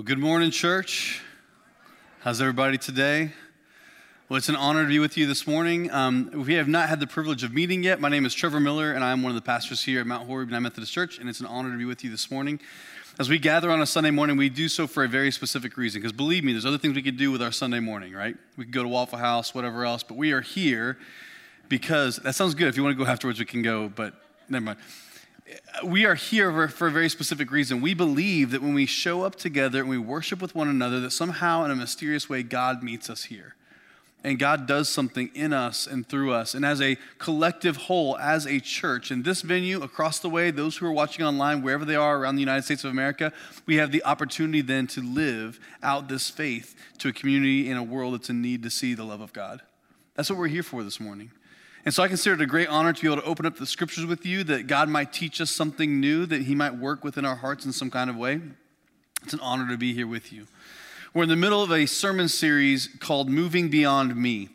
Well, good morning, church. How's everybody today? Well, it's an honor to be with you this morning. Um, we have not had the privilege of meeting yet. My name is Trevor Miller, and I'm one of the pastors here at Mount Horeb United Methodist Church, and it's an honor to be with you this morning. As we gather on a Sunday morning, we do so for a very specific reason, because believe me, there's other things we could do with our Sunday morning, right? We could go to Waffle House, whatever else, but we are here because that sounds good. If you want to go afterwards, we can go, but never mind we are here for, a very specific reason. We believe that when we show up together and we worship with one another, that somehow in a mysterious way, God meets us here. And God does something in us and through us. And as a collective whole, as a church, in this venue, across the way, those who are watching online, wherever they are around the United States of America, we have the opportunity then to live out this faith to a community in a world that's in need to see the love of God. That's what we're here for this morning. And so I consider it a great honor to be able to open up the scriptures with you, that God might teach us something new, that He might work within our hearts in some kind of way. It's an honor to be here with you. We're in the middle of a sermon series called Moving Beyond Me.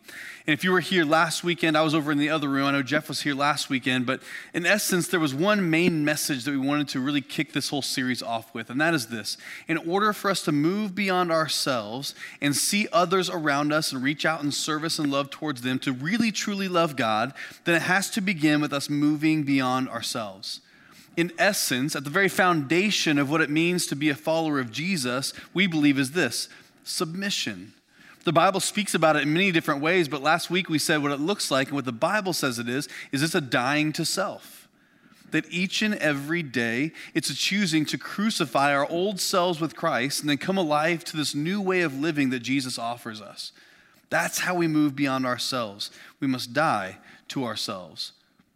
And if you were here last weekend, I was over in the other room. I know Jeff was here last weekend, but in essence, there was one main message that we wanted to really kick this whole series off with, and that is this. In order for us to move beyond ourselves and see others around us and reach out in service and love towards them, to really truly love God, then it has to begin with us moving beyond ourselves in essence, at the very foundation of what it means to be a follower of Jesus, we believe is this submission. The Bible speaks about it in many different ways, but last week we said what it looks like and what the Bible says it is is it's a dying to self. That each and every day it's a choosing to crucify our old selves with Christ and then come alive to this new way of living that Jesus offers us. That's how we move beyond ourselves. We must die to ourselves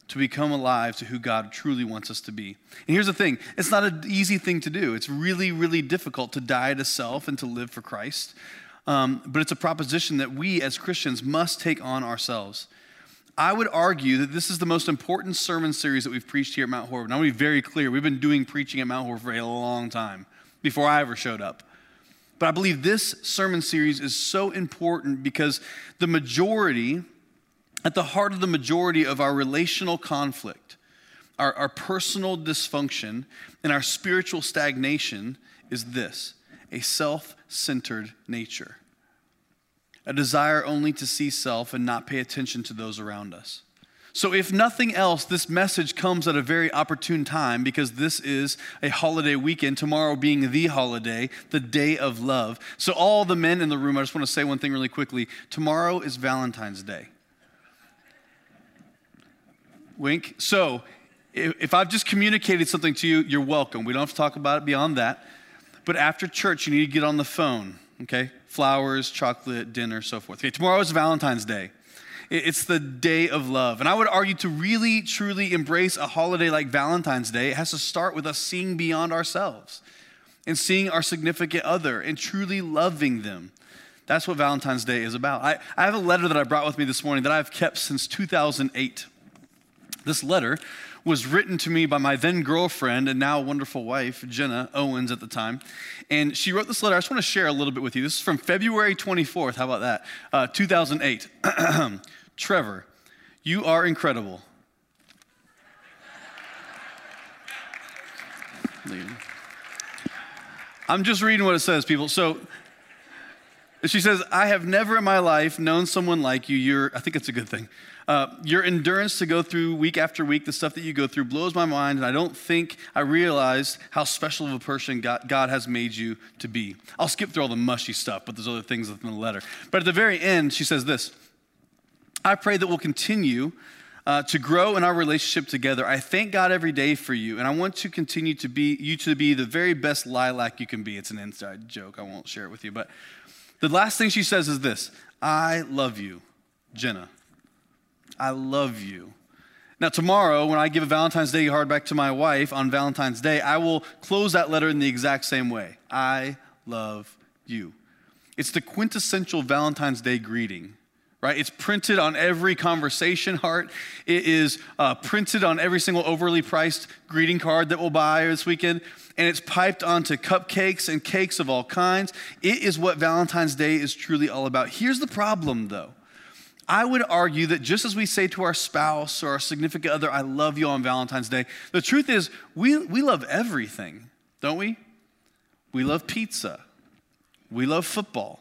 to become alive to who God truly wants us to be. And here's the thing it's not an easy thing to do. It's really, really difficult to die to self and to live for Christ. Um, but it's a proposition that we as Christians must take on ourselves. I would argue that this is the most important sermon series that we've preached here at Mount Horeb. Now, I want to be very clear. We've been doing preaching at Mount Horeb for a long time, before I ever showed up. But I believe this sermon series is so important because the majority, at the heart of the majority of our relational conflict, our, our personal dysfunction, and our spiritual stagnation is this a self centered nature, a desire only to see self and not pay attention to those around us. So, if nothing else, this message comes at a very opportune time because this is a holiday weekend, tomorrow being the holiday, the day of love. So, all the men in the room, I just want to say one thing really quickly. Tomorrow is Valentine's Day. Wink. So, if I've just communicated something to you, you're welcome. We don't have to talk about it beyond that. But after church, you need to get on the phone, okay? Flowers, chocolate, dinner, so forth. Okay, tomorrow is Valentine's Day. It's the day of love. And I would argue to really, truly embrace a holiday like Valentine's Day, it has to start with us seeing beyond ourselves and seeing our significant other and truly loving them. That's what Valentine's Day is about. I, I have a letter that I brought with me this morning that I've kept since 2008. This letter was written to me by my then girlfriend and now wonderful wife, Jenna Owens at the time. And she wrote this letter. I just want to share a little bit with you. This is from February 24th. How about that? Uh, 2008. Trevor, you are incredible. I'm just reading what it says, people. So she says, I have never in my life known someone like you. You're, I think it's a good thing. Uh, your endurance to go through week after week, the stuff that you go through blows my mind, and I don't think I realized how special of a person God, God has made you to be. I'll skip through all the mushy stuff, but there's other things within the letter. But at the very end, she says this I pray that we'll continue uh, to grow in our relationship together. I thank God every day for you, and I want to continue to be you to be the very best lilac you can be. It's an inside joke. I won't share it with you, but the last thing she says is this: I love you, Jenna. I love you. Now, tomorrow, when I give a Valentine's Day card back to my wife on Valentine's Day, I will close that letter in the exact same way I love you. It's the quintessential Valentine's Day greeting, right? It's printed on every conversation heart. It is uh, printed on every single overly priced greeting card that we'll buy this weekend. And it's piped onto cupcakes and cakes of all kinds. It is what Valentine's Day is truly all about. Here's the problem, though I would argue that just as we say to our spouse or our significant other, I love you on Valentine's Day, the truth is we, we love everything, don't we? We love pizza. We love football.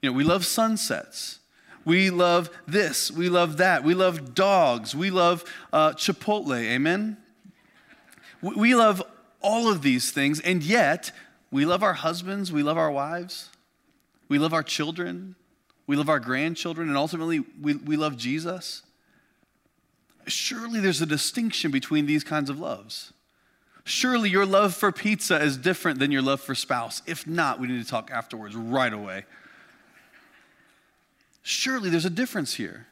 You know, we love sunsets. We love this. We love that. We love dogs. We love uh, Chipotle. Amen? We love all of these things, and yet we love our husbands. We love our wives. We love our children. We love our grandchildren. And ultimately, we, we love Jesus. Surely there's a distinction between these kinds of loves. Surely your love for pizza is different than your love for spouse. If not, we need to talk afterwards right away. Surely there's a difference here.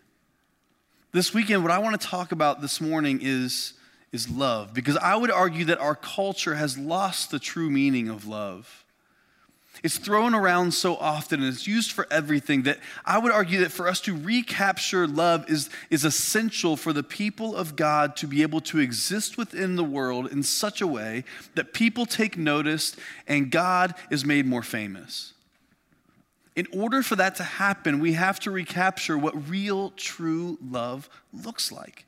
This weekend, what I want to talk about this morning is, is love, because I would argue that our culture has lost the true meaning of love. It's thrown around so often and it's used for everything that I would argue that for us to recapture love is, is essential for the people of God to be able to exist within the world in such a way that people take notice and God is made more famous. In order for that to happen, we have to recapture what real, true love looks like.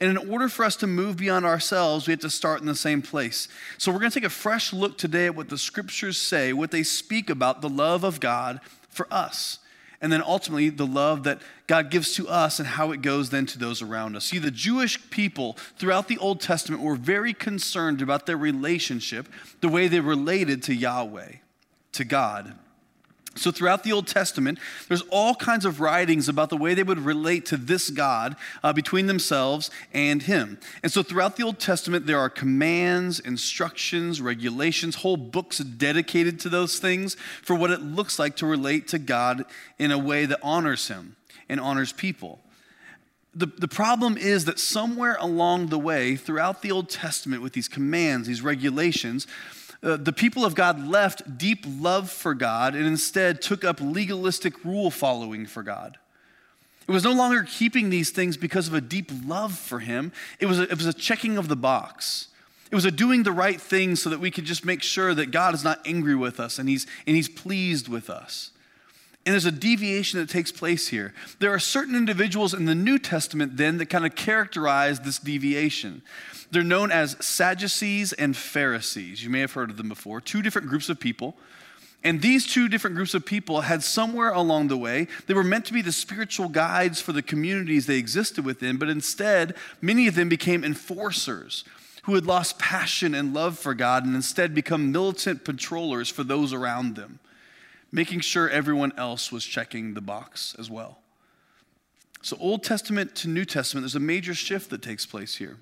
And in order for us to move beyond ourselves, we have to start in the same place. So we're going to take a fresh look today at what the scriptures say, what they speak about the love of God for us. And then ultimately, the love that God gives to us and how it goes then to those around us. See, the Jewish people throughout the Old Testament were very concerned about their relationship, the way they related to Yahweh, to God. So, throughout the Old Testament, there's all kinds of writings about the way they would relate to this God uh, between themselves and Him. And so, throughout the Old Testament, there are commands, instructions, regulations, whole books dedicated to those things for what it looks like to relate to God in a way that honors Him and honors people. The, the problem is that somewhere along the way, throughout the Old Testament, with these commands, these regulations, uh, the people of God left deep love for God and instead took up legalistic rule following for God. It was no longer keeping these things because of a deep love for Him, it was a, it was a checking of the box. It was a doing the right thing so that we could just make sure that God is not angry with us and He's, and he's pleased with us. And there's a deviation that takes place here. There are certain individuals in the New Testament then that kind of characterize this deviation. They're known as Sadducees and Pharisees. You may have heard of them before. Two different groups of people. And these two different groups of people had somewhere along the way, they were meant to be the spiritual guides for the communities they existed within, but instead, many of them became enforcers who had lost passion and love for God and instead become militant patrollers for those around them making sure everyone else was checking the box as well. So, Old Testament to New Testament, there's a major shift that takes place here.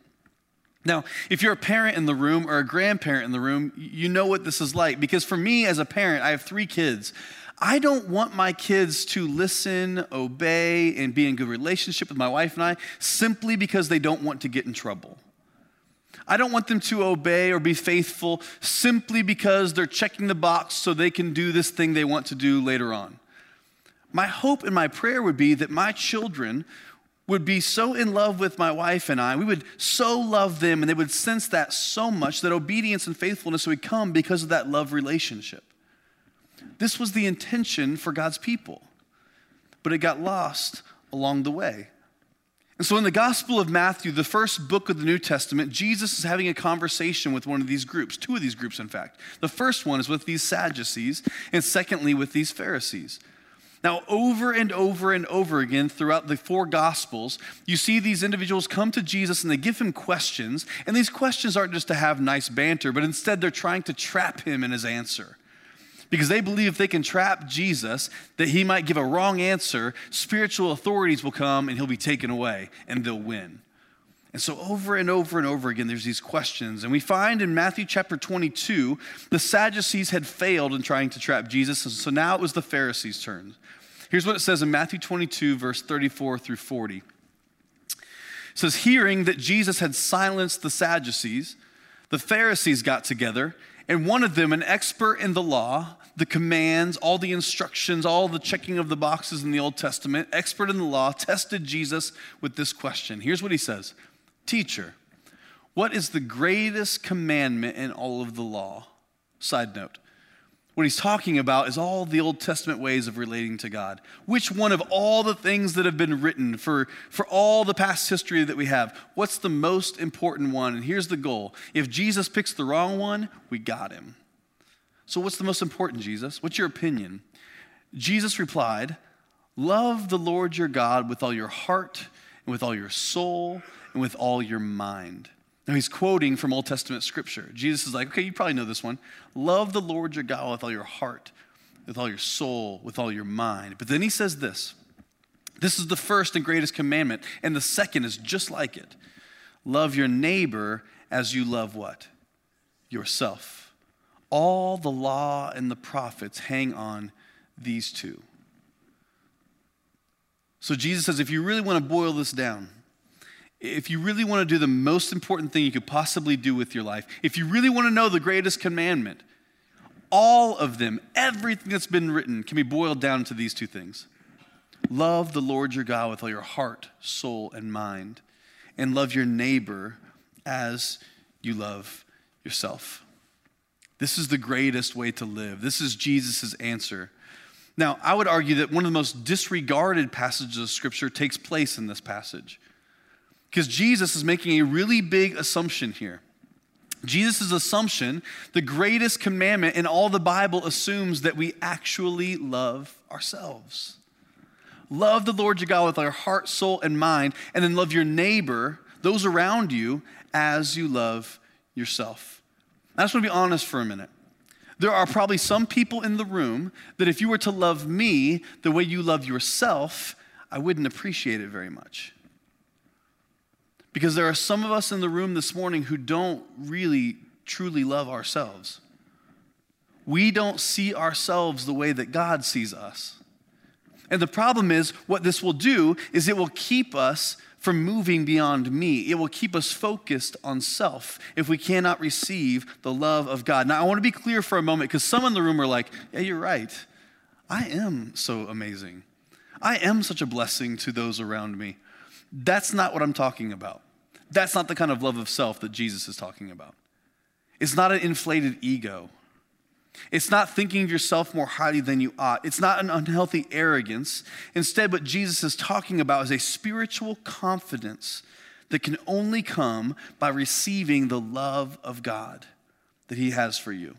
Now, if you're a parent in the room or a grandparent in the room, you know what this is like. Because for me as a parent, I have three kids. I don't want my kids to listen, obey, and be in good relationship with my wife and I simply because they don't want to get in trouble. I don't want them to obey or be faithful simply because they're checking the box so they can do this thing they want to do later on. My hope and my prayer would be that my children would be so in love with my wife and I, we would so love them, and they would sense that so much that obedience and faithfulness would come because of that love relationship. This was the intention for God's people, but it got lost along the way. And so, in the Gospel of Matthew, the first book of the New Testament, Jesus is having a conversation with one of these groups, two of these groups, in fact. The first one is with these Sadducees, and secondly, with these Pharisees. Now, over and over and over again throughout the four Gospels, you see these individuals come to Jesus and they give him questions. And these questions aren't just to have nice banter, but instead they're trying to trap him in his answer because they believe if they can trap Jesus, that he might give a wrong answer, spiritual authorities will come and he'll be taken away and they'll win. And so, over and over and over again, there's these questions. And we find in Matthew chapter 22, the Sadducees had failed in trying to trap Jesus. And so now it was the Pharisees' turn. Here's what it says in Matthew 22, verse 34 through 40. It says, Hearing that Jesus had silenced the Sadducees, the Pharisees got together and one of them, an expert in the law, the commands, all the instructions, all the checking of the boxes in the Old Testament, expert in the law, tested Jesus with this question. Here's what he says Teacher, what is the greatest commandment in all of the law? Side note what he's talking about is all the Old Testament ways of relating to God. Which one of all the things that have been written for, for all the past history that we have, what's the most important one? And here's the goal if Jesus picks the wrong one, we got him. So, what's the most important, Jesus? What's your opinion? Jesus replied, Love the Lord your God with all your heart, and with all your soul, and with all your mind. Now, he's quoting from Old Testament scripture. Jesus is like, okay, you probably know this one. Love the Lord your God with all your heart, with all your soul, with all your mind. But then he says this this is the first and greatest commandment, and the second is just like it love your neighbor as you love what? Yourself. All the law and the prophets hang on these two. So Jesus says if you really want to boil this down, if you really want to do the most important thing you could possibly do with your life, if you really want to know the greatest commandment, all of them, everything that's been written, can be boiled down to these two things love the Lord your God with all your heart, soul, and mind, and love your neighbor as you love yourself. This is the greatest way to live. This is Jesus' answer. Now, I would argue that one of the most disregarded passages of Scripture takes place in this passage. Because Jesus is making a really big assumption here. Jesus' assumption, the greatest commandment in all the Bible, assumes that we actually love ourselves. Love the Lord your God with our heart, soul, and mind, and then love your neighbor, those around you, as you love yourself. I just want to be honest for a minute. There are probably some people in the room that if you were to love me the way you love yourself, I wouldn't appreciate it very much. Because there are some of us in the room this morning who don't really truly love ourselves. We don't see ourselves the way that God sees us. And the problem is, what this will do is it will keep us from moving beyond me. It will keep us focused on self if we cannot receive the love of God. Now, I want to be clear for a moment because some in the room are like, yeah, you're right. I am so amazing. I am such a blessing to those around me. That's not what I'm talking about. That's not the kind of love of self that Jesus is talking about. It's not an inflated ego. It's not thinking of yourself more highly than you ought. It's not an unhealthy arrogance. Instead, what Jesus is talking about is a spiritual confidence that can only come by receiving the love of God that He has for you.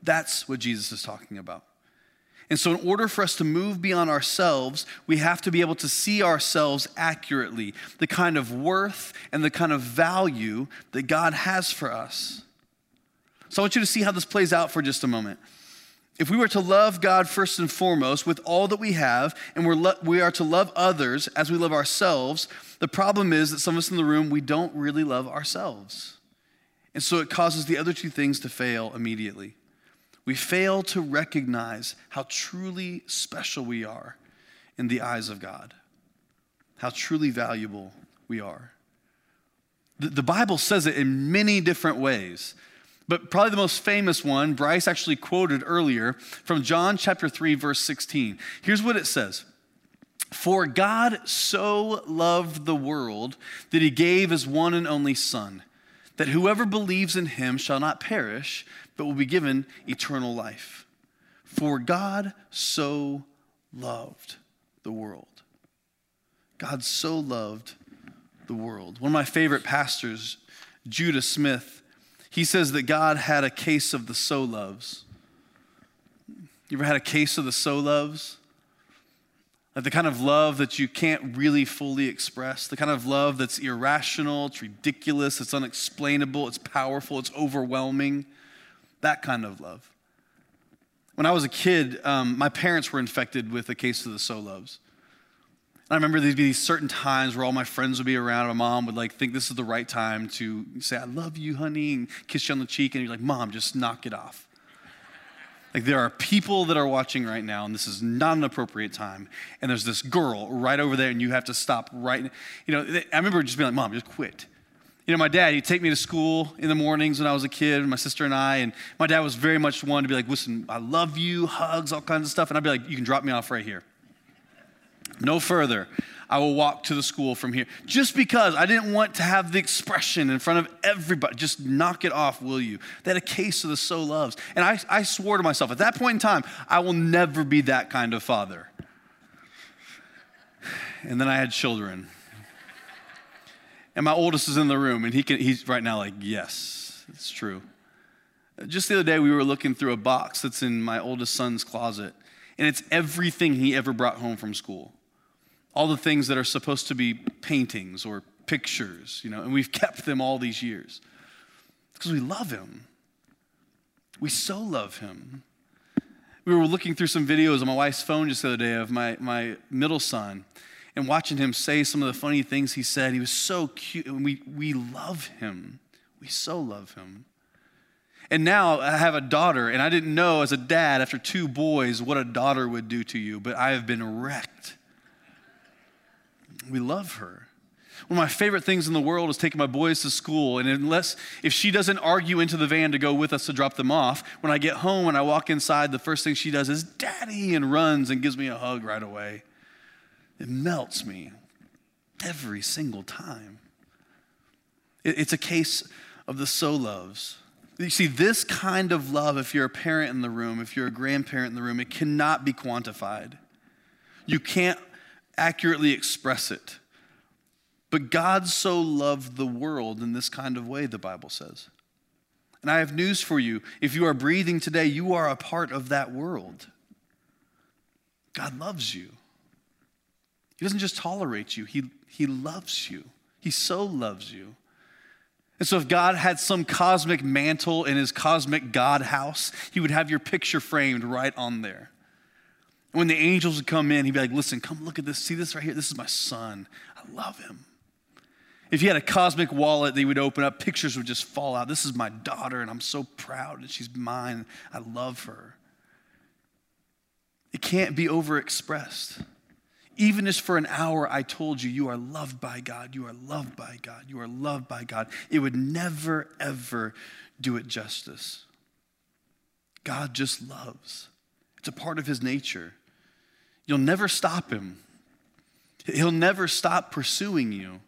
That's what Jesus is talking about. And so, in order for us to move beyond ourselves, we have to be able to see ourselves accurately, the kind of worth and the kind of value that God has for us. So, I want you to see how this plays out for just a moment. If we were to love God first and foremost with all that we have, and we're lo- we are to love others as we love ourselves, the problem is that some of us in the room, we don't really love ourselves. And so it causes the other two things to fail immediately we fail to recognize how truly special we are in the eyes of God, how truly valuable we are. The, the Bible says it in many different ways. But probably the most famous one, Bryce actually quoted earlier from John chapter 3, verse 16. Here's what it says For God so loved the world that he gave his one and only Son, that whoever believes in him shall not perish, but will be given eternal life. For God so loved the world. God so loved the world. One of my favorite pastors, Judah Smith, he says that God had a case of the so loves. You ever had a case of the so loves? Like the kind of love that you can't really fully express, the kind of love that's irrational, it's ridiculous, it's unexplainable, it's powerful, it's overwhelming. That kind of love. When I was a kid, um, my parents were infected with a case of the so loves. I remember there'd be these certain times where all my friends would be around. and My mom would like think this is the right time to say, I love you, honey, and kiss you on the cheek. And you're like, Mom, just knock it off. Like there are people that are watching right now, and this is not an appropriate time. And there's this girl right over there, and you have to stop right. You know, I remember just being like, Mom, just quit. You know, my dad, he'd take me to school in the mornings when I was a kid, my sister and I, and my dad was very much one to be like, listen, I love you, hugs, all kinds of stuff. And I'd be like, you can drop me off right here. No further. I will walk to the school from here. Just because I didn't want to have the expression in front of everybody. Just knock it off, will you? That a case of the so loves. And I, I swore to myself at that point in time, I will never be that kind of father. And then I had children. And my oldest is in the room, and he can, he's right now like, yes, it's true. Just the other day, we were looking through a box that's in my oldest son's closet, and it's everything he ever brought home from school. All the things that are supposed to be paintings or pictures, you know, and we've kept them all these years because we love him. We so love him. We were looking through some videos on my wife's phone just the other day of my, my middle son and watching him say some of the funny things he said. He was so cute, and we, we love him. We so love him. And now I have a daughter, and I didn't know as a dad after two boys what a daughter would do to you, but I have been wrecked. We love her. One of my favorite things in the world is taking my boys to school, and unless if she doesn't argue into the van to go with us to drop them off, when I get home and I walk inside, the first thing she does is "Daddy" and runs and gives me a hug right away. It melts me every single time. It's a case of the so loves. You see, this kind of love, if you're a parent in the room, if you're a grandparent in the room, it cannot be quantified. You can't accurately express it. But God so loved the world in this kind of way, the Bible says. And I have news for you. If you are breathing today, you are a part of that world. God loves you. He doesn't just tolerate you, He, he loves you. He so loves you. And so, if God had some cosmic mantle in his cosmic God house, he would have your picture framed right on there. When the angels would come in, he'd be like, Listen, come look at this. See this right here? This is my son. I love him. If he had a cosmic wallet that he would open up, pictures would just fall out. This is my daughter, and I'm so proud that she's mine. I love her. It can't be overexpressed. Even if for an hour I told you, you are loved by God, you are loved by God, you are loved by God, it would never, ever do it justice. God just loves, it's a part of his nature. You'll never stop him, he'll never stop pursuing you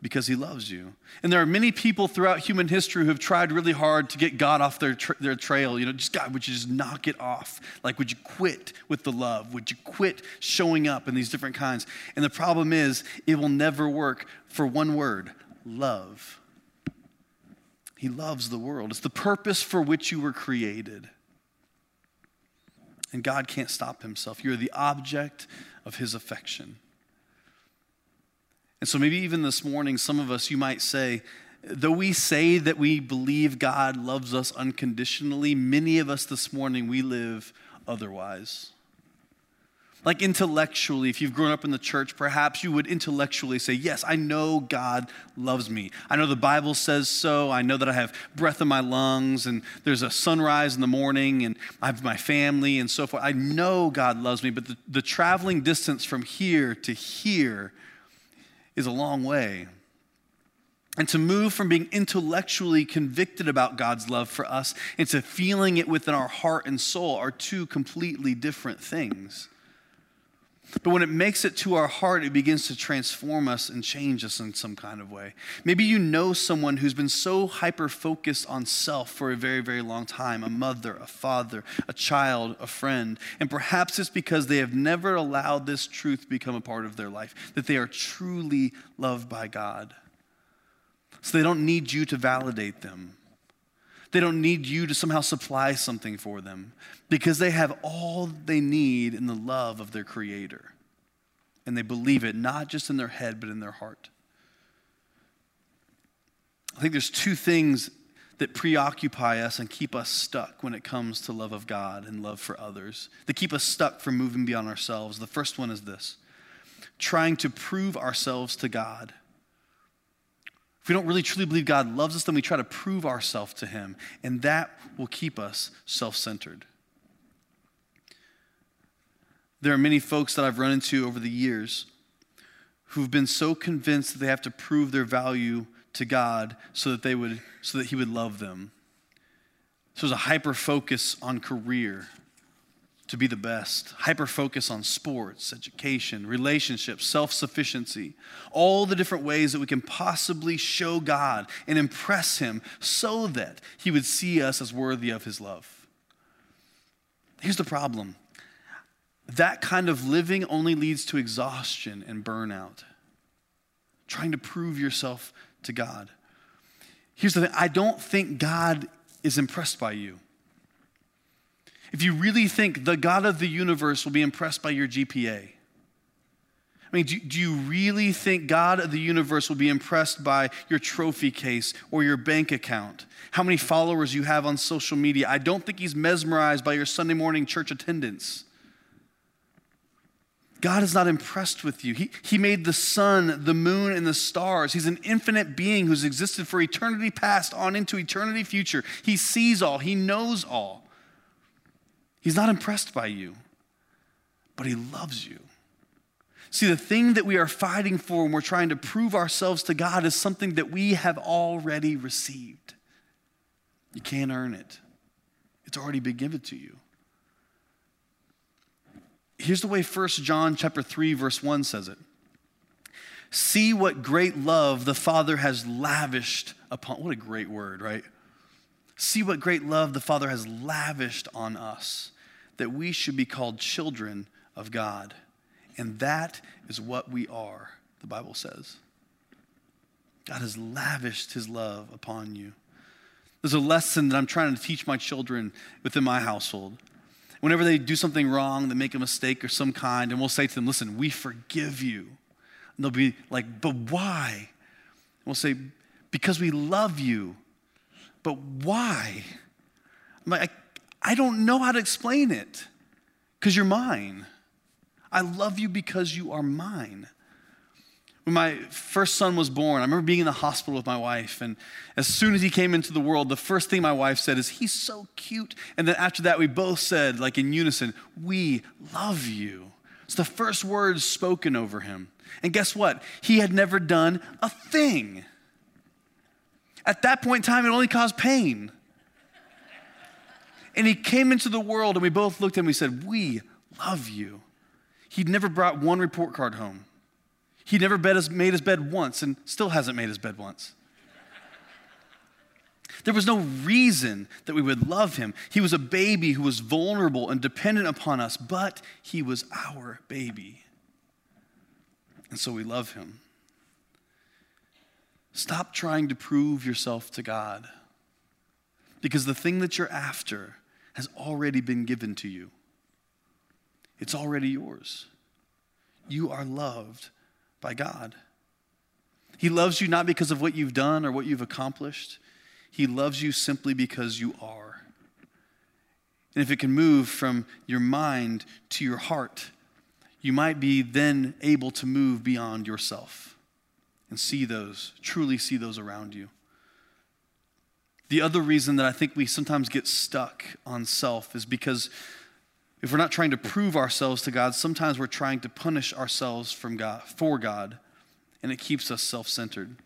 because he loves you. And there are many people throughout human history who have tried really hard to get God off their, tra- their trail. You know, just God, would you just knock it off? Like, would you quit with the love? Would you quit showing up in these different kinds? And the problem is, it will never work for one word love. He loves the world, it's the purpose for which you were created. And God can't stop himself. You're the object of his affection. And so maybe even this morning, some of us, you might say, though we say that we believe God loves us unconditionally, many of us this morning, we live otherwise. Like intellectually, if you've grown up in the church, perhaps you would intellectually say, Yes, I know God loves me. I know the Bible says so. I know that I have breath in my lungs and there's a sunrise in the morning and I have my family and so forth. I know God loves me, but the, the traveling distance from here to here is a long way. And to move from being intellectually convicted about God's love for us into feeling it within our heart and soul are two completely different things. But when it makes it to our heart, it begins to transform us and change us in some kind of way. Maybe you know someone who's been so hyper focused on self for a very, very long time a mother, a father, a child, a friend. And perhaps it's because they have never allowed this truth to become a part of their life, that they are truly loved by God. So they don't need you to validate them. They don't need you to somehow supply something for them because they have all they need in the love of their Creator. And they believe it not just in their head, but in their heart. I think there's two things that preoccupy us and keep us stuck when it comes to love of God and love for others, that keep us stuck from moving beyond ourselves. The first one is this trying to prove ourselves to God. If we don't really truly believe God loves us, then we try to prove ourselves to Him, and that will keep us self centered. There are many folks that I've run into over the years who've been so convinced that they have to prove their value to God so that they would so that he would love them. So there's a hyper focus on career, to be the best, hyper focus on sports, education, relationships, self sufficiency, all the different ways that we can possibly show God and impress Him so that He would see us as worthy of His love. Here's the problem that kind of living only leads to exhaustion and burnout, trying to prove yourself to God. Here's the thing I don't think God is impressed by you. If you really think the God of the universe will be impressed by your GPA, I mean, do, do, you really think God of the universe will be impressed by your trophy case or your bank account? How many followers you have on social media? I don't think he's mesmerized by your Sunday morning church attendance. God is not impressed with you. He, he made the sun, the moon, and the stars. He's an infinite being who's existed for eternity past on into eternity future. He sees all, He knows all. He's not impressed by you, but He loves you. See, the thing that we are fighting for when we're trying to prove ourselves to God is something that we have already received. You can't earn it, it's already been given to you. Here's the way 1 John chapter 3 verse 1 says it. See what great love the Father has lavished upon what a great word, right? See what great love the Father has lavished on us that we should be called children of God. And that is what we are, the Bible says. God has lavished his love upon you. There's a lesson that I'm trying to teach my children within my household whenever they do something wrong, they make a mistake or some kind, and we'll say to them, Listen, we forgive you. And they'll be like, But why? And we'll say, Because we love you. But why? I'm like, I, don't know how to explain it because you're mine. I love you because you are mine when my first son was born, I remember being in the hospital with my wife. And as soon as he came into the world, the first thing my wife said is, He's so cute. And then after that, we both said, like in unison, We love you. It's the first words spoken over him. And guess what? He had never done a thing. At that point in time, it only caused pain. And he came into the world, and we both looked at him and we said, We love you. He'd never brought one report card home. He'd never his, made his bed once and still hasn't made his bed once. There was no reason that we would love him. He was a baby who was vulnerable and dependent upon us, but he was our baby. And so we love him. Stop trying to prove yourself to God because the thing that you're after has already been given to you. It's already yours. You are loved by God. He loves you not because of what you've done or what you've accomplished. He loves you simply because you are. And if it can move from your mind to your heart, you might be then able to move beyond yourself and see those, truly see those around you. The other reason that I think we sometimes get stuck on self is because if we're not trying to prove ourselves to God, sometimes we're trying to punish ourselves from God, for God, and it keeps us self centered.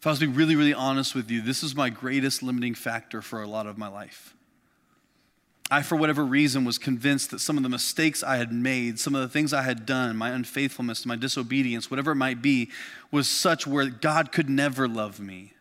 If I was to be really, really honest with you, this is my greatest limiting factor for a lot of my life. I, for whatever reason, was convinced that some of the mistakes I had made, some of the things I had done, my unfaithfulness, my disobedience, whatever it might be, was such where God could never love me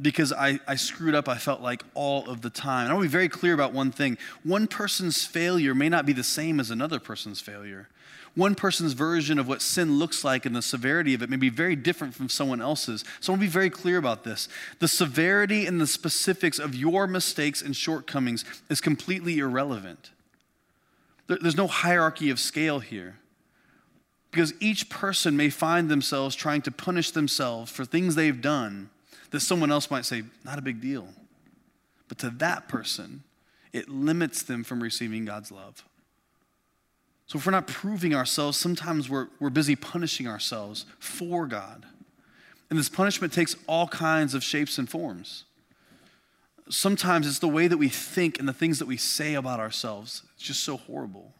because I, I screwed up, I felt like all of the time. And I want to be very clear about one thing one person's failure may not be the same as another person's failure. One person's version of what sin looks like and the severity of it may be very different from someone else's. So I want to be very clear about this. The severity and the specifics of your mistakes and shortcomings is completely irrelevant. There's no hierarchy of scale here. Because each person may find themselves trying to punish themselves for things they've done that someone else might say, not a big deal. But to that person, it limits them from receiving God's love. So if we're not proving ourselves, sometimes we're, we're busy punishing ourselves for God. And this punishment takes all kinds of shapes and forms. Sometimes it's the way that we think and the things that we say about ourselves. It's just so horrible.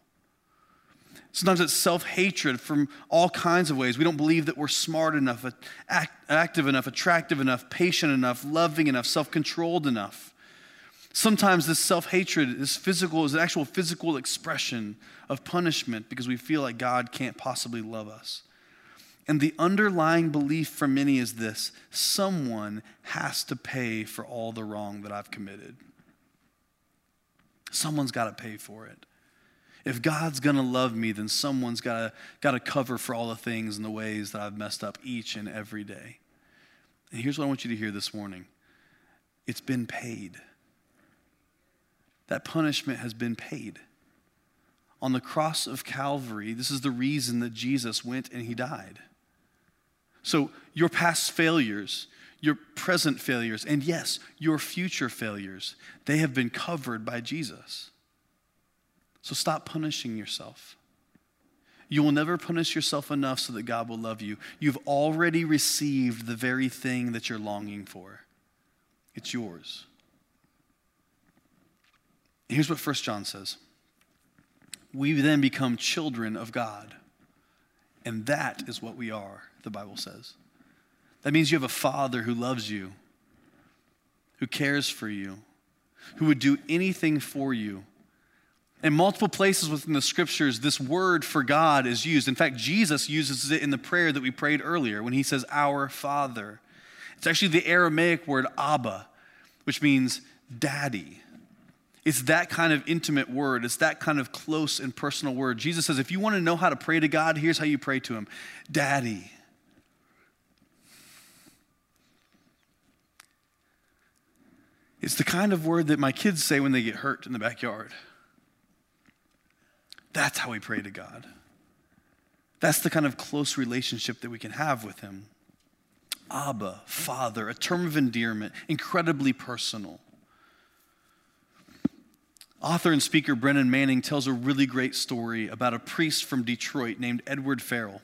Sometimes it's self hatred from all kinds of ways. We don't believe that we're smart enough, act, active enough, attractive enough, patient enough, loving enough, self controlled enough. Sometimes this self hatred, this physical, is an actual physical expression of punishment because we feel like God can't possibly love us. And the underlying belief for many is this someone has to pay for all the wrong that I've committed. Someone's got to pay for it. If God's going to love me, then someone's got to cover for all the things and the ways that I've messed up each and every day. And here's what I want you to hear this morning It's been paid. That punishment has been paid. On the cross of Calvary, this is the reason that Jesus went and he died. So, your past failures, your present failures, and yes, your future failures, they have been covered by Jesus. So, stop punishing yourself. You will never punish yourself enough so that God will love you. You've already received the very thing that you're longing for, it's yours. Here's what 1 John says We then become children of God. And that is what we are, the Bible says. That means you have a father who loves you, who cares for you, who would do anything for you. In multiple places within the scriptures, this word for God is used. In fact, Jesus uses it in the prayer that we prayed earlier when he says, Our Father. It's actually the Aramaic word Abba, which means daddy. It's that kind of intimate word. It's that kind of close and personal word. Jesus says, if you want to know how to pray to God, here's how you pray to Him Daddy. It's the kind of word that my kids say when they get hurt in the backyard. That's how we pray to God. That's the kind of close relationship that we can have with Him. Abba, Father, a term of endearment, incredibly personal. Author and speaker Brennan Manning tells a really great story about a priest from Detroit named Edward Farrell.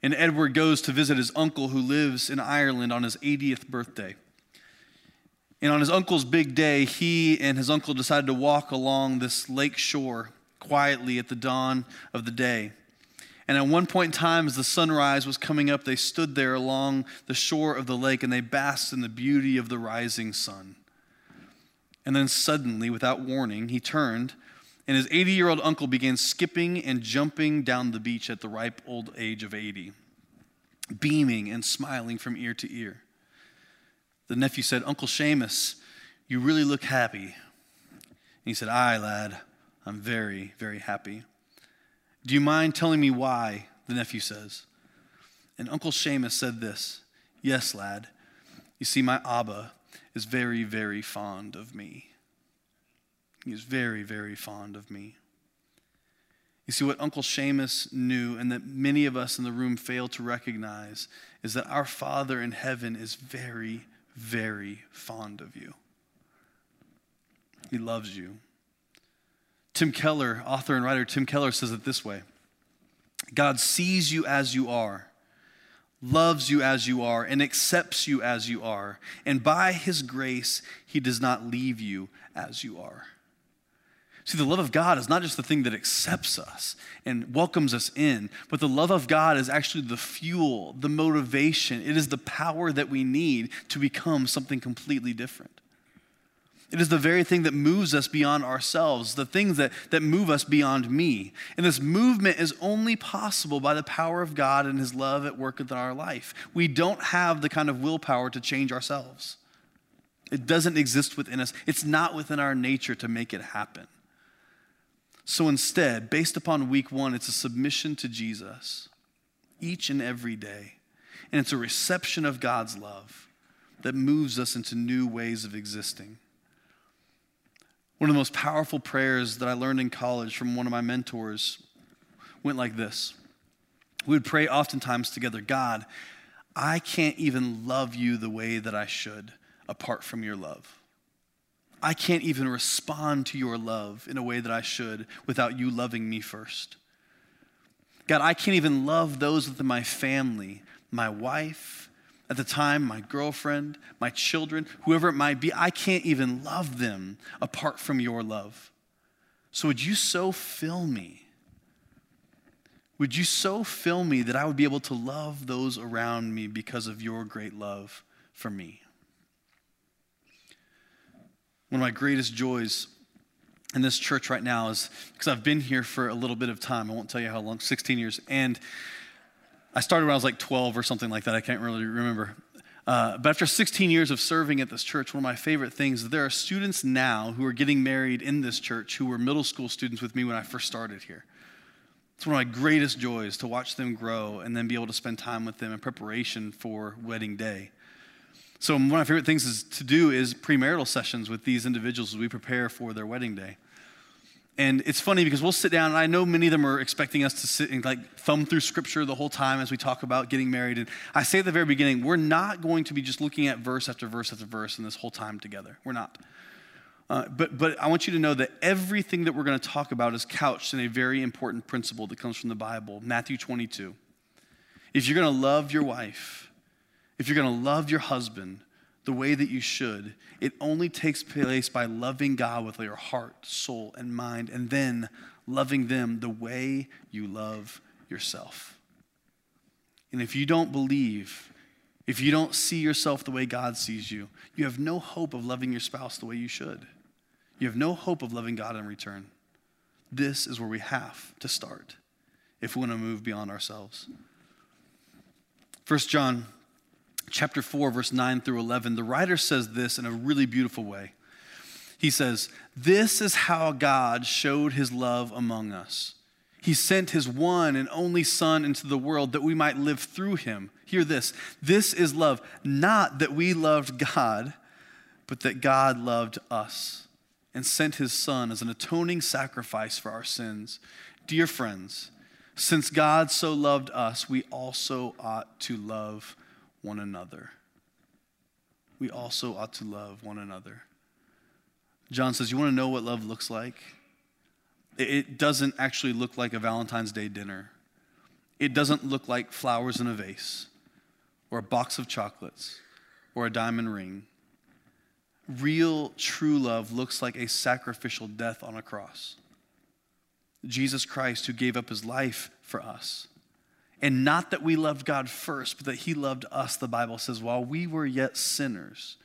And Edward goes to visit his uncle who lives in Ireland on his 80th birthday. And on his uncle's big day, he and his uncle decided to walk along this lake shore quietly at the dawn of the day. And at one point in time, as the sunrise was coming up, they stood there along the shore of the lake and they basked in the beauty of the rising sun. And then suddenly, without warning, he turned, and his 80 year old uncle began skipping and jumping down the beach at the ripe old age of 80, beaming and smiling from ear to ear. The nephew said, Uncle Seamus, you really look happy. And he said, Aye, lad, I'm very, very happy. Do you mind telling me why? The nephew says. And Uncle Seamus said this Yes, lad. You see, my Abba is very, very fond of me. He is very, very fond of me. You see, what Uncle Seamus knew, and that many of us in the room fail to recognize, is that our Father in heaven is very, very fond of you. He loves you. Tim Keller, author and writer Tim Keller, says it this way God sees you as you are loves you as you are and accepts you as you are. And by his grace, he does not leave you as you are. See, the love of God is not just the thing that accepts us and welcomes us in, but the love of God is actually the fuel, the motivation. It is the power that we need to become something completely different. It is the very thing that moves us beyond ourselves, the things that, that move us beyond me. And this movement is only possible by the power of God and His love at work within our life. We don't have the kind of willpower to change ourselves, it doesn't exist within us, it's not within our nature to make it happen. So instead, based upon week one, it's a submission to Jesus each and every day. And it's a reception of God's love that moves us into new ways of existing. One of the most powerful prayers that I learned in college from one of my mentors went like this. We would pray oftentimes together God, I can't even love you the way that I should apart from your love. I can't even respond to your love in a way that I should without you loving me first. God, I can't even love those within my family, my wife, at the time, my girlfriend, my children, whoever it might be, I can't even love them apart from your love. So would you so fill me? Would you so fill me that I would be able to love those around me because of your great love for me? One of my greatest joys in this church right now is because I've been here for a little bit of time. I won't tell you how long, 16 years. And I started when I was like 12 or something like that. I can't really remember. Uh, but after 16 years of serving at this church, one of my favorite things is there are students now who are getting married in this church who were middle school students with me when I first started here. It's one of my greatest joys to watch them grow and then be able to spend time with them in preparation for wedding day. So, one of my favorite things is to do is premarital sessions with these individuals as we prepare for their wedding day. And it's funny because we'll sit down, and I know many of them are expecting us to sit and like thumb through scripture the whole time as we talk about getting married. And I say at the very beginning, we're not going to be just looking at verse after verse after verse in this whole time together. We're not. Uh, but, but I want you to know that everything that we're going to talk about is couched in a very important principle that comes from the Bible, Matthew 22. If you're going to love your wife, if you're going to love your husband the way that you should, it only takes place by loving God with your heart, soul, and mind, and then loving them the way you love yourself. And if you don't believe, if you don't see yourself the way God sees you, you have no hope of loving your spouse the way you should. You have no hope of loving God in return. This is where we have to start if we want to move beyond ourselves. 1 John chapter 4, verse 9 through 11, the writer says this in a really beautiful way. He says, This is how God showed his love among us. He sent his one and only Son into the world that we might live through him. Hear this this is love, not that we loved God, but that God loved us and sent his Son as an atoning sacrifice for our sins. Dear friends, since God so loved us, we also ought to love one another. We also ought to love one another. John says, You want to know what love looks like? It doesn't actually look like a Valentine's Day dinner. It doesn't look like flowers in a vase or a box of chocolates or a diamond ring. Real, true love looks like a sacrificial death on a cross. Jesus Christ, who gave up his life for us. And not that we loved God first, but that He loved us, the Bible says, while we were yet sinners,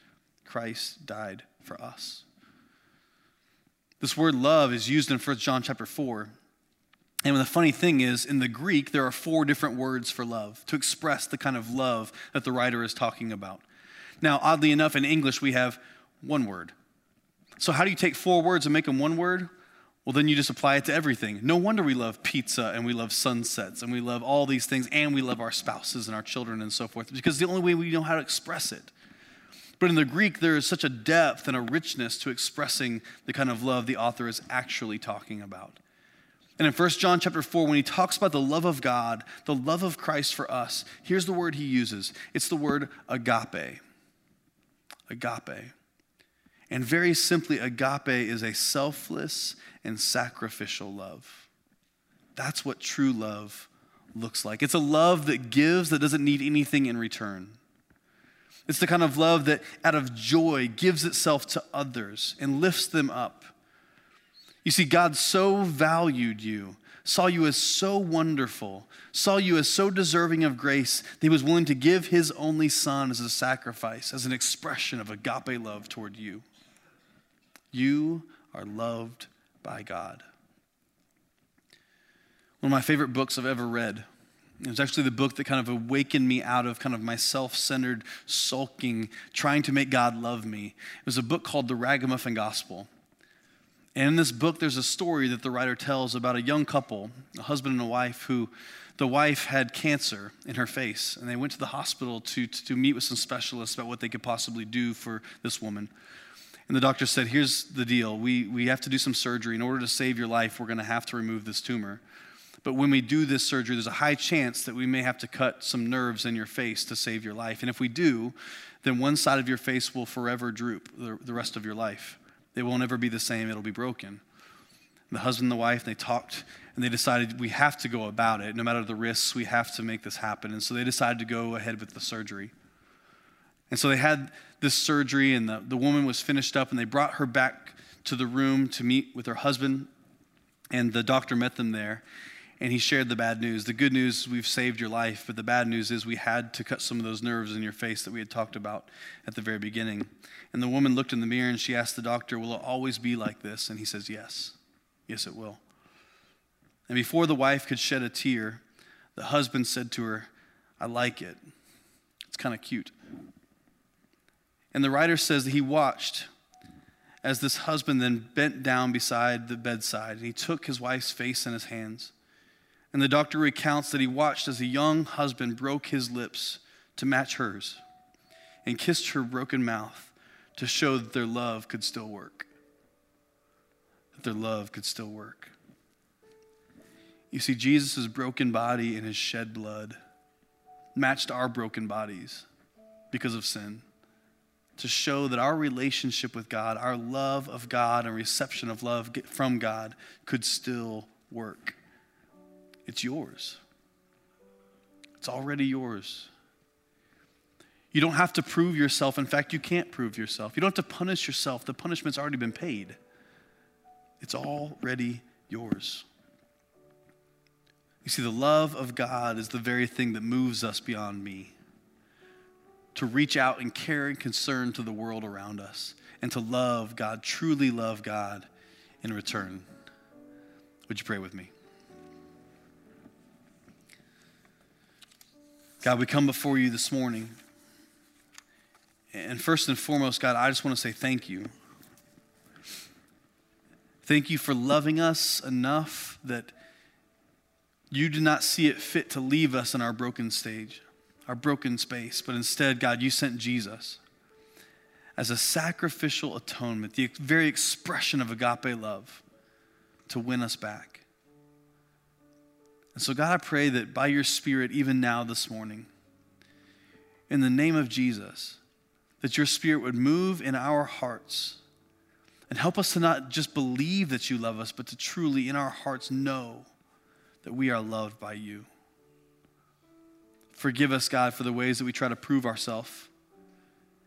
Christ died for us. This word love is used in 1 John chapter 4. And the funny thing is, in the Greek, there are four different words for love to express the kind of love that the writer is talking about. Now, oddly enough, in English, we have one word. So, how do you take four words and make them one word? Well, then you just apply it to everything. No wonder we love pizza and we love sunsets and we love all these things and we love our spouses and our children and so forth because the only way we know how to express it. But in the Greek, there is such a depth and a richness to expressing the kind of love the author is actually talking about. And in 1 John chapter 4, when he talks about the love of God, the love of Christ for us, here's the word he uses it's the word agape. Agape. And very simply, agape is a selfless and sacrificial love. That's what true love looks like. It's a love that gives, that doesn't need anything in return. It's the kind of love that, out of joy, gives itself to others and lifts them up. You see, God so valued you, saw you as so wonderful, saw you as so deserving of grace, that He was willing to give His only Son as a sacrifice, as an expression of agape love toward you. You are loved by God. One of my favorite books I've ever read. It was actually the book that kind of awakened me out of kind of my self centered, sulking, trying to make God love me. It was a book called The Ragamuffin Gospel. And in this book, there's a story that the writer tells about a young couple, a husband and a wife, who the wife had cancer in her face. And they went to the hospital to, to meet with some specialists about what they could possibly do for this woman. And the doctor said, Here's the deal. We, we have to do some surgery. In order to save your life, we're going to have to remove this tumor. But when we do this surgery, there's a high chance that we may have to cut some nerves in your face to save your life. And if we do, then one side of your face will forever droop the, the rest of your life. It won't ever be the same, it'll be broken. And the husband and the wife, they talked and they decided we have to go about it. No matter the risks, we have to make this happen. And so they decided to go ahead with the surgery. And so they had this surgery, and the, the woman was finished up, and they brought her back to the room to meet with her husband. And the doctor met them there, and he shared the bad news. The good news, we've saved your life, but the bad news is we had to cut some of those nerves in your face that we had talked about at the very beginning. And the woman looked in the mirror and she asked the doctor, Will it always be like this? And he says, Yes. Yes, it will. And before the wife could shed a tear, the husband said to her, I like it. It's kind of cute. And the writer says that he watched as this husband then bent down beside the bedside and he took his wife's face in his hands. And the doctor recounts that he watched as a young husband broke his lips to match hers. and kissed her broken mouth to show that their love could still work. That their love could still work. You see, Jesus' broken body and his shed blood matched our broken bodies because of sin to show that our relationship with God, our love of God and reception of love from God could still work. It's yours. It's already yours. You don't have to prove yourself. In fact, you can't prove yourself. You don't have to punish yourself. The punishment's already been paid. It's already yours. You see, the love of God is the very thing that moves us beyond me to reach out and care and concern to the world around us and to love God, truly love God in return. Would you pray with me? God, we come before you this morning. And first and foremost, God, I just want to say thank you. Thank you for loving us enough that you did not see it fit to leave us in our broken stage our broken space, but instead, God, you sent Jesus as a sacrificial atonement, the very expression of agape love to win us back. And so, God, I pray that by your Spirit, even now this morning, in the name of Jesus, that your Spirit would move in our hearts and help us to not just believe that you love us, but to truly in our hearts know that we are loved by you. Forgive us, God, for the ways that we try to prove ourselves.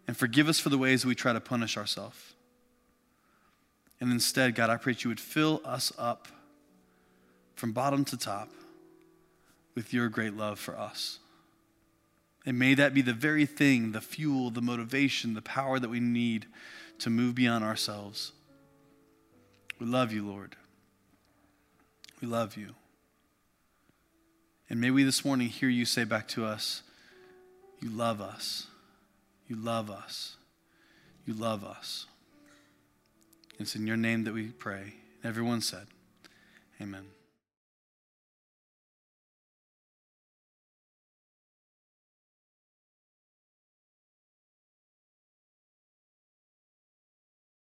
And forgive us for the ways that we try to punish ourselves. And instead, God, I pray that you would fill us up from bottom to top with your great love for us. And may that be the very thing, the fuel, the motivation, the power that we need to move beyond ourselves. We love you, Lord. We love you. And may we this morning hear you say back to us, You love us. You love us. You love us. It's in your name that we pray. Everyone said, Amen.